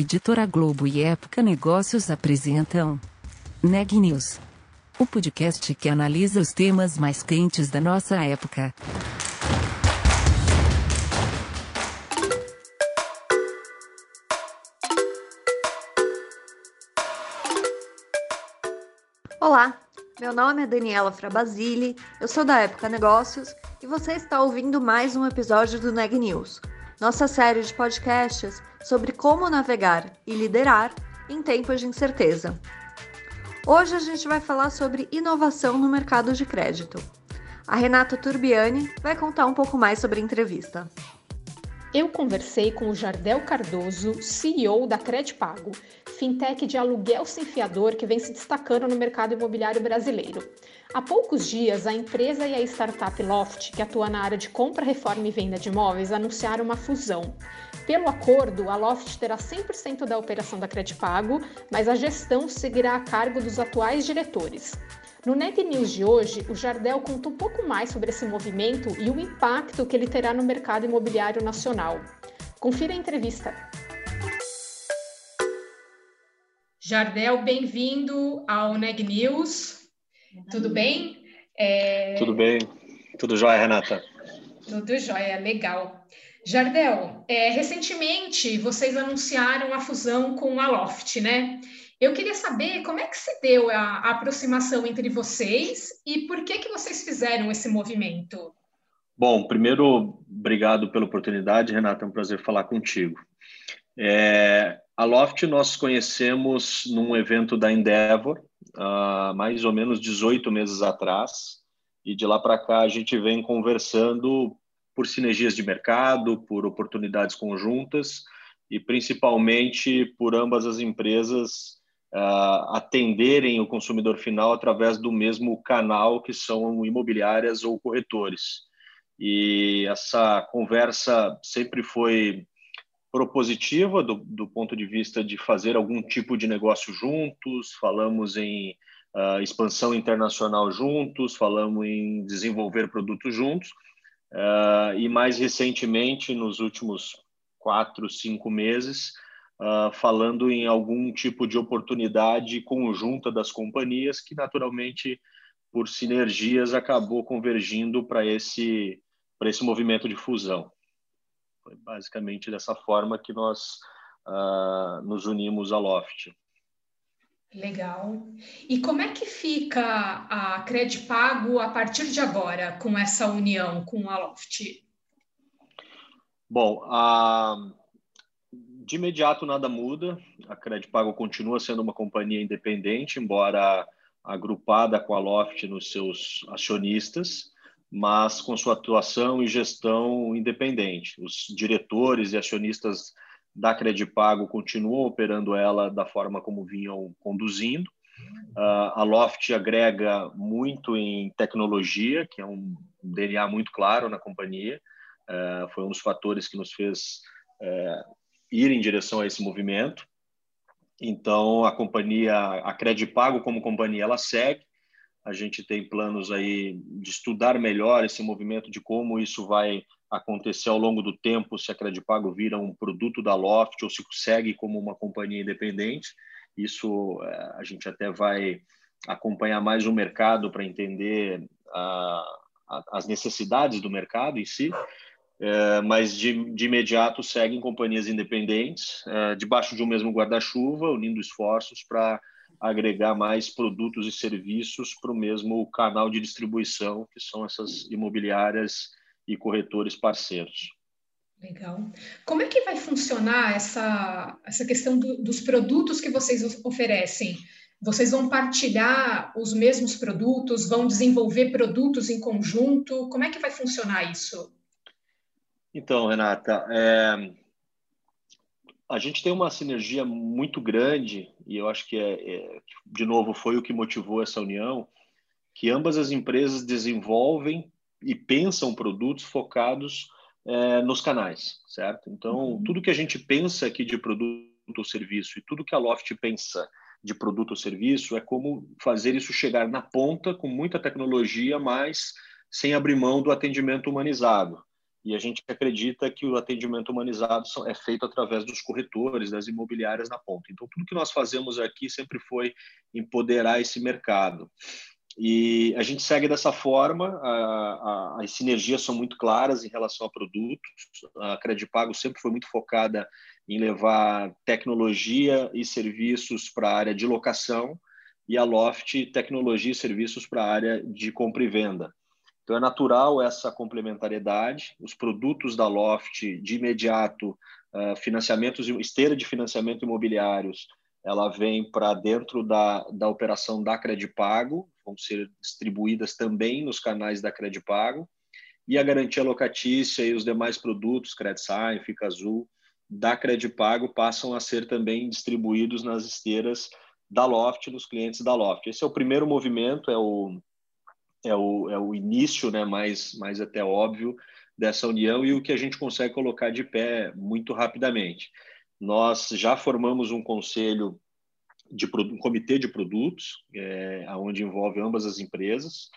Editora Globo e Época Negócios apresentam Neg News, o podcast que analisa os temas mais quentes da nossa época. Olá, meu nome é Daniela Frabasile, eu sou da Época Negócios e você está ouvindo mais um episódio do Neg News, nossa série de podcasts sobre como navegar e liderar em tempos de incerteza. Hoje a gente vai falar sobre inovação no mercado de crédito. A Renata Turbiani vai contar um pouco mais sobre a entrevista. Eu conversei com o Jardel Cardoso, CEO da Credpago, fintech de aluguel sem fiador que vem se destacando no mercado imobiliário brasileiro. Há poucos dias, a empresa e a startup Loft, que atua na área de compra, reforma e venda de imóveis, anunciaram uma fusão. Pelo acordo, a Loft terá 100% da operação da Credpago, mas a gestão seguirá a cargo dos atuais diretores. No Net News de hoje, o Jardel conta um pouco mais sobre esse movimento e o impacto que ele terá no mercado imobiliário nacional. Confira a entrevista. Jardel, bem-vindo ao Neg News. Tudo bem? É... Tudo bem. Tudo jóia, Renata? Tudo jóia, legal. Jardel, é, recentemente vocês anunciaram a fusão com a Loft, né? Eu queria saber como é que se deu a, a aproximação entre vocês e por que, que vocês fizeram esse movimento. Bom, primeiro, obrigado pela oportunidade, Renata, é um prazer falar contigo. É, a Loft nós conhecemos num evento da Endeavor, há mais ou menos 18 meses atrás, e de lá para cá a gente vem conversando por sinergias de mercado, por oportunidades conjuntas e principalmente por ambas as empresas uh, atenderem o consumidor final através do mesmo canal que são imobiliárias ou corretores. E essa conversa sempre foi propositiva do, do ponto de vista de fazer algum tipo de negócio juntos, falamos em uh, expansão internacional juntos, falamos em desenvolver produtos juntos, uh, e mais recentemente, nos últimos quatro, cinco meses, uh, falando em algum tipo de oportunidade conjunta das companhias, que naturalmente, por sinergias, acabou convergindo para esse, esse movimento de fusão. Foi basicamente dessa forma que nós uh, nos unimos à Loft. Legal. E como é que fica a Credpago a partir de agora com essa união com a Loft? Bom, a... de imediato nada muda. A Credpago continua sendo uma companhia independente, embora agrupada com a Loft nos seus acionistas mas com sua atuação e gestão independente. Os diretores e acionistas da Credipago continuam operando ela da forma como vinham conduzindo. Uh, a Loft agrega muito em tecnologia, que é um DNA muito claro na companhia. Uh, foi um dos fatores que nos fez uh, ir em direção a esse movimento. Então, a companhia, a Credipago como companhia, ela segue a gente tem planos aí de estudar melhor esse movimento, de como isso vai acontecer ao longo do tempo, se a Credipago vira um produto da Loft ou se segue como uma companhia independente. Isso é, a gente até vai acompanhar mais o mercado para entender a, a, as necessidades do mercado em si. É, mas de, de, imediato seguem companhias independentes, é, debaixo de um mesmo guarda-chuva, unindo esforços para agregar mais produtos e serviços para o mesmo canal de distribuição, que são essas imobiliárias e corretores parceiros. Legal. Como é que vai funcionar essa, essa questão do, dos produtos que vocês oferecem? Vocês vão partilhar os mesmos produtos, vão desenvolver produtos em conjunto? Como é que vai funcionar isso? Então, Renata, é, a gente tem uma sinergia muito grande e eu acho que é, é, de novo foi o que motivou essa união, que ambas as empresas desenvolvem e pensam produtos focados é, nos canais, certo? Então uhum. tudo que a gente pensa aqui de produto ou serviço e tudo que a Loft pensa de produto ou serviço é como fazer isso chegar na ponta com muita tecnologia, mas sem abrir mão do atendimento humanizado. E a gente acredita que o atendimento humanizado é feito através dos corretores, das imobiliárias na ponta. Então, tudo que nós fazemos aqui sempre foi empoderar esse mercado. E a gente segue dessa forma, a, a, as sinergias são muito claras em relação a produtos. A Credipago sempre foi muito focada em levar tecnologia e serviços para a área de locação e a Loft tecnologia e serviços para a área de compra e venda. Então é natural essa complementariedade. Os produtos da Loft de imediato, uh, financiamentos, esteira de financiamento imobiliários, ela vem para dentro da, da operação da Credipago, vão ser distribuídas também nos canais da Credipago, e a garantia locatícia e os demais produtos, CredSign, Fica Azul, da Credipago passam a ser também distribuídos nas esteiras da Loft, nos clientes da Loft. Esse é o primeiro movimento, é o, é o, é o início né, mais, mais até óbvio dessa união e o que a gente consegue colocar de pé muito rapidamente. Nós já formamos um conselho de um comitê de produtos, é, onde envolve ambas as empresas,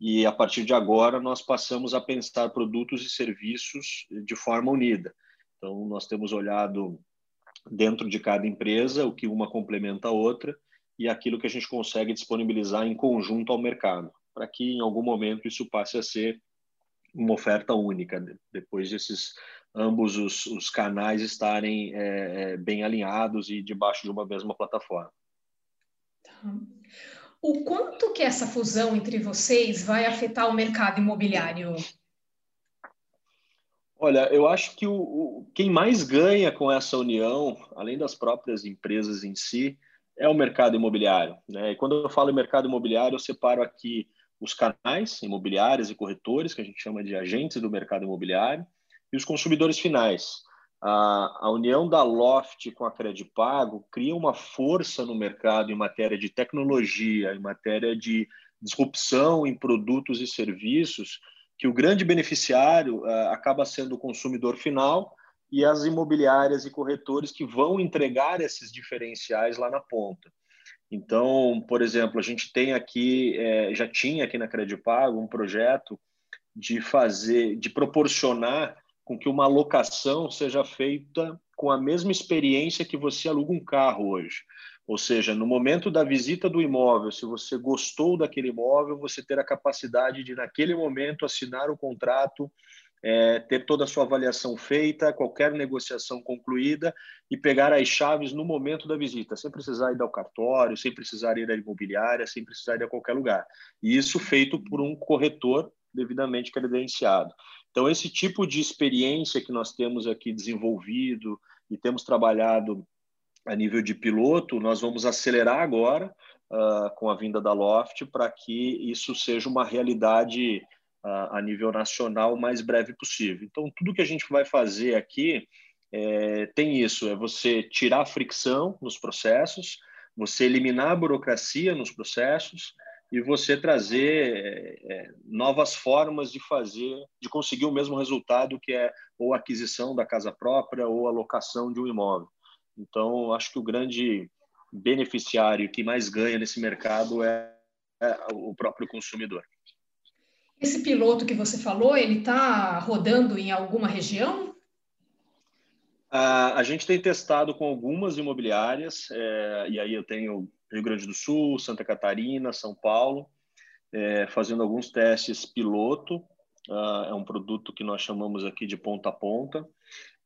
e a partir de agora nós passamos a pensar produtos e serviços de forma unida. Então, nós temos olhado dentro de cada empresa o que uma complementa a outra e aquilo que a gente consegue disponibilizar em conjunto ao mercado, para que em algum momento isso passe a ser uma oferta única, depois desses ambos os, os canais estarem é, é, bem alinhados e debaixo de uma mesma plataforma. Tá. O quanto que essa fusão entre vocês vai afetar o mercado imobiliário Olha, eu acho que o, o, quem mais ganha com essa união, além das próprias empresas em si, é o mercado imobiliário. Né? E quando eu falo em mercado imobiliário, eu separo aqui os canais imobiliários e corretores, que a gente chama de agentes do mercado imobiliário, e os consumidores finais. A, a união da Loft com a Credipago cria uma força no mercado em matéria de tecnologia, em matéria de disrupção em produtos e serviços, que o grande beneficiário uh, acaba sendo o consumidor final e as imobiliárias e corretores que vão entregar esses diferenciais lá na ponta. Então, por exemplo, a gente tem aqui, é, já tinha aqui na Credipago um projeto de fazer, de proporcionar com que uma alocação seja feita com a mesma experiência que você aluga um carro hoje. Ou seja, no momento da visita do imóvel, se você gostou daquele imóvel, você ter a capacidade de, naquele momento, assinar o contrato, é, ter toda a sua avaliação feita, qualquer negociação concluída e pegar as chaves no momento da visita, sem precisar ir ao cartório, sem precisar ir à imobiliária, sem precisar ir a qualquer lugar. E isso feito por um corretor devidamente credenciado. Então, esse tipo de experiência que nós temos aqui desenvolvido e temos trabalhado a nível de piloto, nós vamos acelerar agora uh, com a vinda da Loft para que isso seja uma realidade a nível nacional o mais breve possível. Então, tudo que a gente vai fazer aqui é, tem isso: é você tirar a fricção nos processos, você eliminar a burocracia nos processos e você trazer é, é novas formas de fazer, de conseguir o mesmo resultado que é ou a aquisição da casa própria ou a locação de um imóvel. Então, acho que o grande beneficiário que mais ganha nesse mercado é, é o próprio consumidor. Esse piloto que você falou, ele está rodando em alguma região? A, a gente tem testado com algumas imobiliárias, é, e aí eu tenho Rio Grande do Sul, Santa Catarina, São Paulo, é, fazendo alguns testes piloto. Uh, é um produto que nós chamamos aqui de ponta a ponta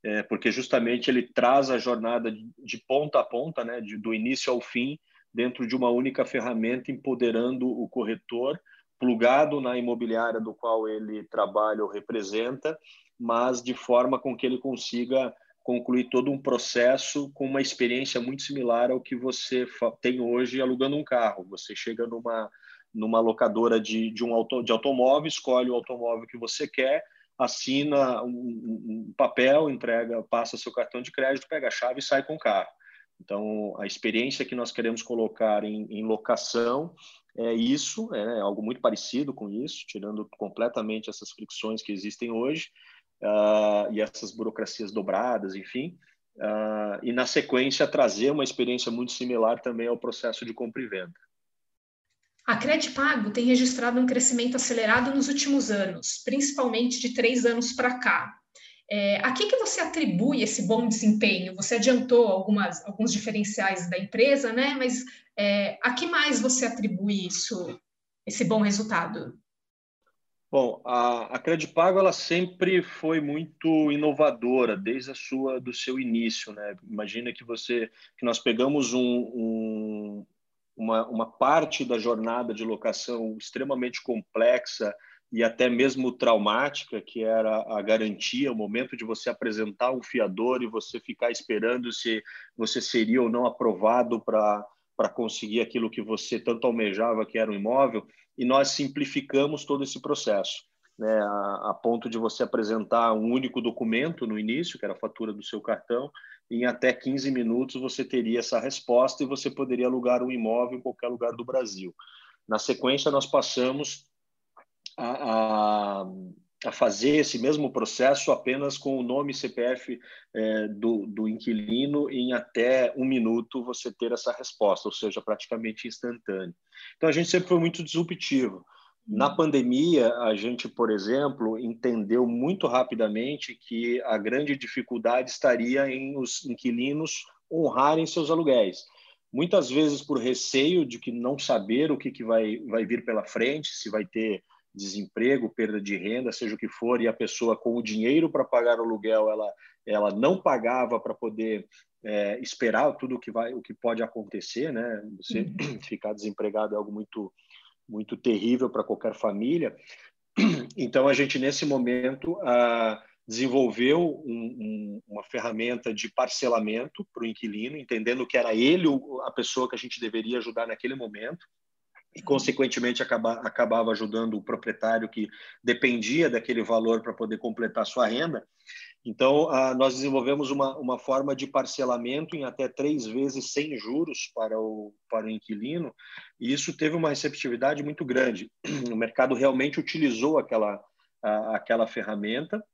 é, porque justamente ele traz a jornada de ponta a ponta, né, de, do início ao fim, dentro de uma única ferramenta, empoderando o corretor, plugado na imobiliária do qual ele trabalha ou representa, mas de forma com que ele consiga concluir todo um processo com uma experiência muito similar ao que você tem hoje alugando um carro. Você chega numa numa locadora de, de um auto, de automóvel, escolhe o automóvel que você quer, assina um, um, papel, entrega, passa seu cartão de crédito, pega a chave e sai com o carro. Então, a experiência que nós queremos colocar em, em locação é isso, é algo muito parecido com isso, tirando completamente essas fricções que existem hoje uh, e essas burocracias dobradas, enfim. Uh, e, na sequência, trazer uma experiência muito similar também ao processo de compra e venda. A Credpago tem registrado um crescimento acelerado nos últimos anos, principalmente de três anos para cá. É, a que, que você atribui esse bom desempenho? Você adiantou algumas, alguns diferenciais da empresa, né? Mas é, a que mais você atribui isso, esse bom resultado? Bom, a, a Credipago ela sempre foi muito inovadora desde a sua do seu início, né? Imagina que você que nós pegamos um, um, uma, uma parte da jornada de locação extremamente complexa e até mesmo traumática, que era a garantia, o momento de você apresentar um fiador e você ficar esperando se você seria ou não aprovado para conseguir aquilo que você tanto almejava, que era um imóvel, e nós simplificamos todo esse processo, né, a, a, ponto de você apresentar um único documento no início, que era a fatura do seu cartão, em até 15 minutos você teria essa resposta e você poderia alugar um imóvel em qualquer lugar do Brasil. Na sequência, nós passamos a, a, a fazer esse mesmo processo apenas com o nome CPF é, do, do inquilino e em até um minuto você ter essa resposta, ou seja, praticamente instantâneo. Então a gente sempre foi muito disruptivo. Na pandemia, a gente, por exemplo, entendeu muito rapidamente que a grande dificuldade estaria em os inquilinos honrarem seus aluguéis. Muitas vezes por receio de que não saber o que, que vai, vai vir pela frente, se vai ter desemprego, perda de renda, seja o que for, e a pessoa com o dinheiro para pagar o aluguel, ela, ela não pagava para poder é, esperar tudo o que vai, o que pode acontecer, né? Você uhum. ficar desempregado é algo muito, muito terrível para qualquer família. Então a gente nesse momento ah, desenvolveu um, um, uma ferramenta de parcelamento para o inquilino, entendendo que era ele a pessoa que a gente deveria ajudar naquele momento e, consequentemente, acaba, acabava ajudando o proprietário que dependia daquele valor para poder completar sua renda. Então, ah, nós desenvolvemos uma, uma forma de parcelamento em até três vezes sem juros para o, para o inquilino, e isso teve uma receptividade muito grande. O mercado realmente utilizou aquela, aquela ferramenta,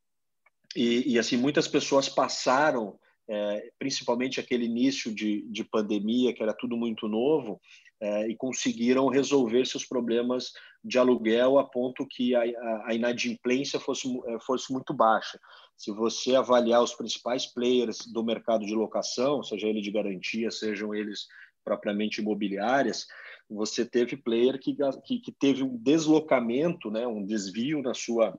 e, e assim muitas pessoas passaram é, principalmente aquele início de, de pandemia, que era tudo muito novo, é, e conseguiram resolver seus problemas de aluguel a ponto que a, a, inadimplência fosse, é, fosse muito baixa. Se você avaliar os principais players do mercado de locação, seja ele de garantia, sejam eles propriamente imobiliárias, você teve player que, que, que teve um deslocamento, né, um desvio na sua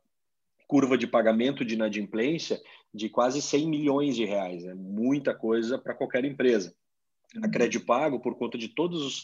curva de pagamento de inadimplência de quase 100 milhões de reais. É muita coisa para qualquer empresa. A uhum. Credipago, por conta de todos os,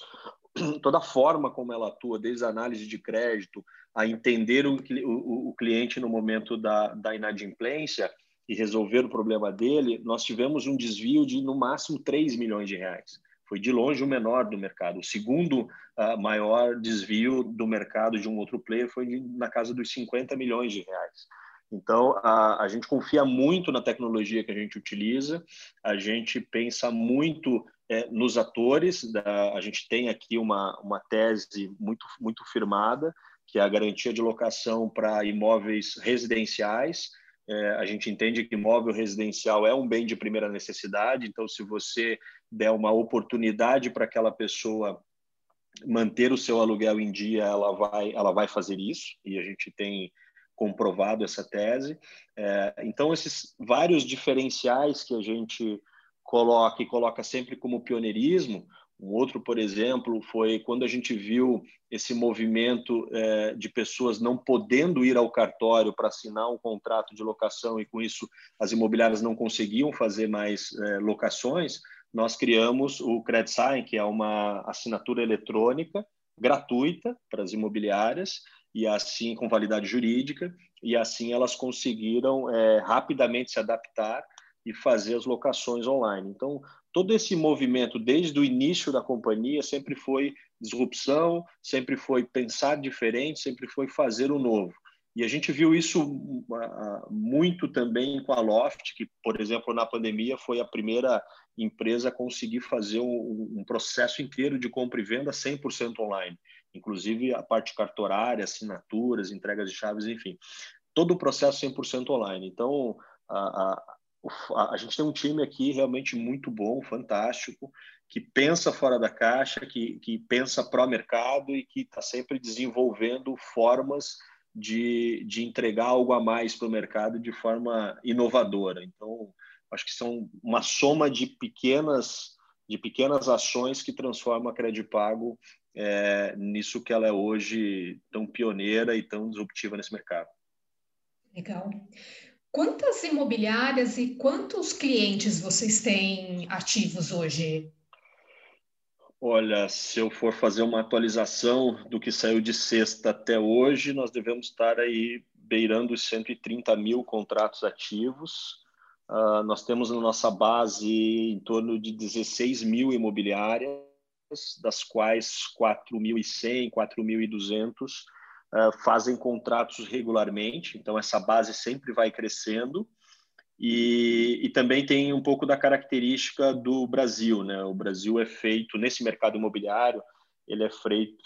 toda a forma como ela atua, desde a análise de crédito, a entender o, o, o cliente no momento da, da inadimplência e resolver o problema dele, nós tivemos um desvio de, no máximo, 3 milhões de reais. Foi de longe o menor do mercado. O segundo uh, maior desvio do mercado de um outro player foi de, na casa dos 50 milhões de reais. Então, a, a gente confia muito na tecnologia que a gente utiliza, a gente pensa muito é, nos atores, da, a gente tem aqui uma, uma tese muito, muito firmada, que é a garantia de locação para imóveis residenciais. É, a gente entende que imóvel residencial é um bem de primeira necessidade, então, se você der uma oportunidade para aquela pessoa manter o seu aluguel em dia, ela vai, ela vai fazer isso, e a gente tem comprovado essa tese. É, então, esses vários diferenciais que a gente coloca e coloca sempre como pioneirismo. Um outro, por exemplo, foi quando a gente viu esse movimento é, de pessoas não podendo ir ao cartório para assinar um contrato de locação e, com isso, as imobiliárias não conseguiam fazer mais é, locações. Nós criamos o CredSign, que é uma assinatura eletrônica gratuita para as imobiliárias, e assim com validade jurídica, e assim elas conseguiram é, rapidamente se adaptar e fazer as locações online. Então, todo esse movimento, desde o início da companhia, sempre foi disrupção, sempre foi pensar diferente, sempre foi fazer o novo. E a gente viu isso uh, muito também com a Loft, que, por exemplo, na pandemia foi a primeira empresa a conseguir fazer um processo inteiro de compra e venda 100% online inclusive a parte cartorária, assinaturas, entregas de chaves, enfim, todo o processo 100% online. Então, a, a, a, gente tem um time aqui realmente muito bom, fantástico, que pensa fora da caixa, que, que pensa pró-mercado e que está sempre desenvolvendo formas de, de entregar algo a mais para o mercado de forma inovadora. Então, acho que são uma soma de pequenas de pequenas ações que transforma a Credipago é, nisso que ela é hoje tão pioneira e tão disruptiva nesse mercado. Legal. Quantas imobiliárias e quantos clientes vocês têm ativos hoje? Olha, se eu for fazer uma atualização do que saiu de sexta até hoje, nós devemos estar aí beirando os 130 mil contratos ativos. Uh, nós temos na nossa base em torno de 16 mil imobiliárias, das quais 4.100, 4.200 uh, fazem contratos regularmente. Então, essa base sempre vai crescendo. E, e, também tem um pouco da característica do Brasil, né? O Brasil é feito nesse mercado imobiliário, ele é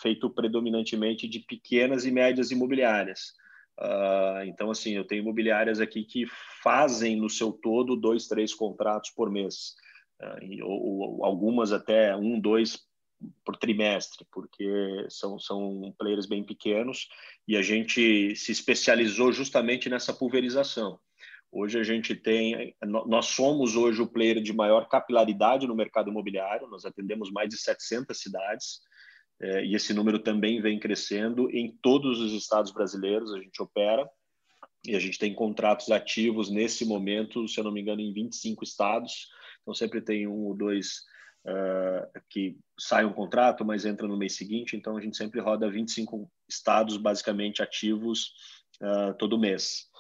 feito, predominantemente de pequenas e médias imobiliárias. Uh, então, assim, eu tenho imobiliárias aqui que fazem no seu todo dois, três contratos por mês, uh, ou, ou, algumas até um, dois por trimestre, porque são, são players bem pequenos e a gente se especializou justamente nessa pulverização. Hoje a gente tem, nós somos hoje o player de maior capilaridade no mercado imobiliário, nós atendemos mais de 700 cidades, é, e esse número também vem crescendo em todos os estados brasileiros, a gente opera, e a gente tem contratos ativos nesse momento, se eu não me engano, em 25 estados, então sempre tem um ou dois uh, que sai um contrato, mas entra no mês seguinte, então a gente sempre roda 25 estados basicamente ativos uh, todo mês.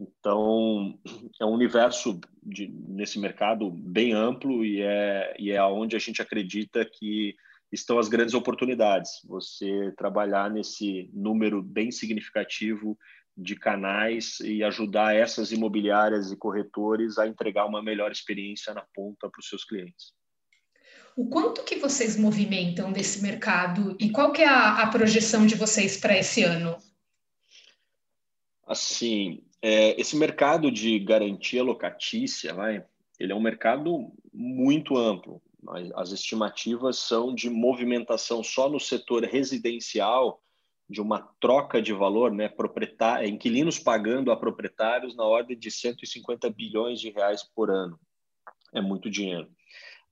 Então, é um universo de, nesse mercado bem amplo e é, e é onde a gente acredita que estão as grandes oportunidades. Você trabalhar nesse número bem significativo de canais e ajudar essas imobiliárias e corretores a entregar uma melhor experiência na ponta para os seus clientes. O quanto que vocês movimentam desse mercado e qual que é a, a projeção de vocês para esse ano? Assim, é, esse mercado de garantia locatícia, vai, ele é um mercado muito amplo. As estimativas são de movimentação só no setor residencial de uma troca de valor, né, proprietário, inquilinos pagando a proprietários na ordem de 150 bilhões de reais por ano. É muito dinheiro.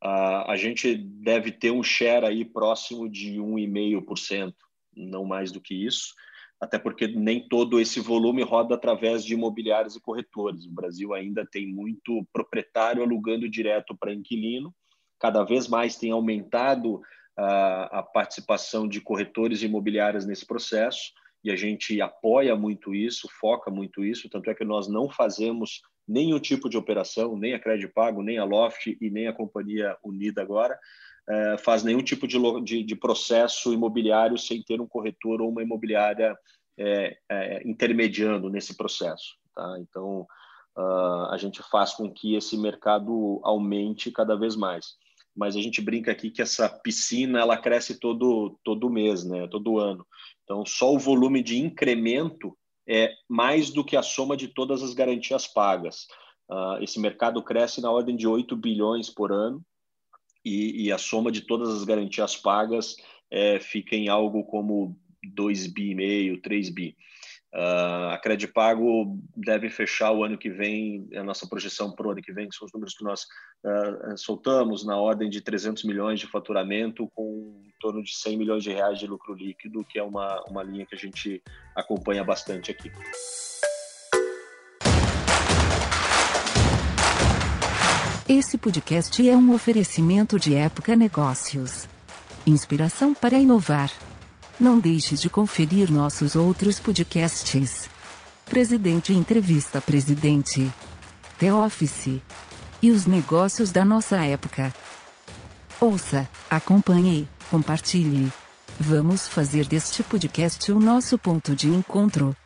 Uh, a gente deve ter um share aí próximo de 1,5%, não mais do que isso até porque nem todo esse volume roda através de imobiliários e corretores. O Brasil ainda tem muito proprietário alugando direto para inquilino, cada vez mais tem aumentado a, a participação de corretores imobiliários nesse processo, e a gente apoia muito isso, foca muito isso, tanto é que nós não fazemos nenhum tipo de operação, nem a Crédito Pago, nem a Loft e nem a Companhia Unida agora, é, faz nenhum tipo de, de, de, processo imobiliário sem ter um corretor ou uma imobiliária é, é, intermediando nesse processo. Tá? Então, uh, a gente faz com que esse mercado aumente cada vez mais. Mas a gente brinca aqui que essa piscina ela cresce todo, todo mês, né? todo ano. Então, só o volume de incremento é mais do que a soma de todas as garantias pagas. Uh, esse mercado cresce na ordem de 8 bilhões por ano, e, e a soma de todas as garantias pagas é, fica em algo como 2 bi e meio, 3 bi. Uh, a Credipago deve fechar o ano que vem, a nossa projeção para o ano que vem, que são os números que nós uh, soltamos, na ordem de 300 milhões de faturamento, com em torno de 100 milhões de reais de lucro líquido, que é uma, uma linha que a gente acompanha bastante aqui. Esse podcast é um oferecimento de Época Negócios. Inspiração para inovar. Não deixe de conferir nossos outros podcasts. Presidente Entrevista Presidente. The Office. E os negócios da nossa época. Ouça, acompanhe, compartilhe. Vamos fazer deste podcast o nosso ponto de encontro.